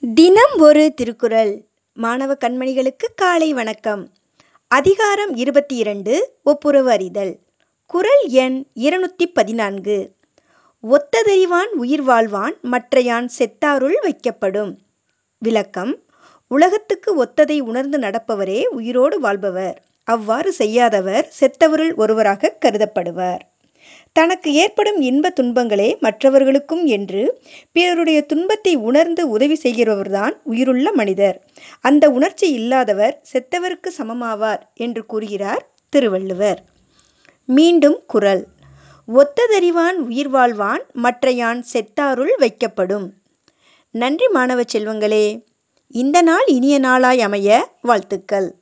தினம் ஒரு திருக்குறள். மாணவ கண்மணிகளுக்கு காலை வணக்கம். அதிகாரம் இருபத்தி இரண்டு ஒப்புரவு அறிதல். குறள் எண் இருநூத்தி பதினான்கு ஒத்ததறிவான் உயிர் வாழ்வான் மற்றையான் செத்தாருள் வைக்கப்படும். விளக்கம் உலகத்துக்கு ஒத்ததை உணர்ந்து நடப்பவரே உயிரோடு வாழ்பவர். அவ்வாறு செய்யாதவர் செத்தவருள் ஒருவராகக் கருதப்படுவர். தனக்கு ஏற்படும் இன்ப துன்பங்களே மற்றவர்களுக்கும் என்று பிறருடைய துன்பத்தை உணர்ந்து உதவி செய்கிறவர்தான் உயிருள்ள மனிதர். அந்த உணர்ச்சி இல்லாதவர் செத்தவருக்கு சமமாவார் என்று கூறுகிறார் திருவள்ளுவர். மீண்டும் குரல். ஒத்ததறிவான் உயிர் வாழ்வான் மற்றையான் செத்தாருள் வைக்கப்படும். நன்றி மாணவ செல்வங்களே. இந்த நாள் இனிய நாளாய் அமைய வாழ்த்துக்கள்.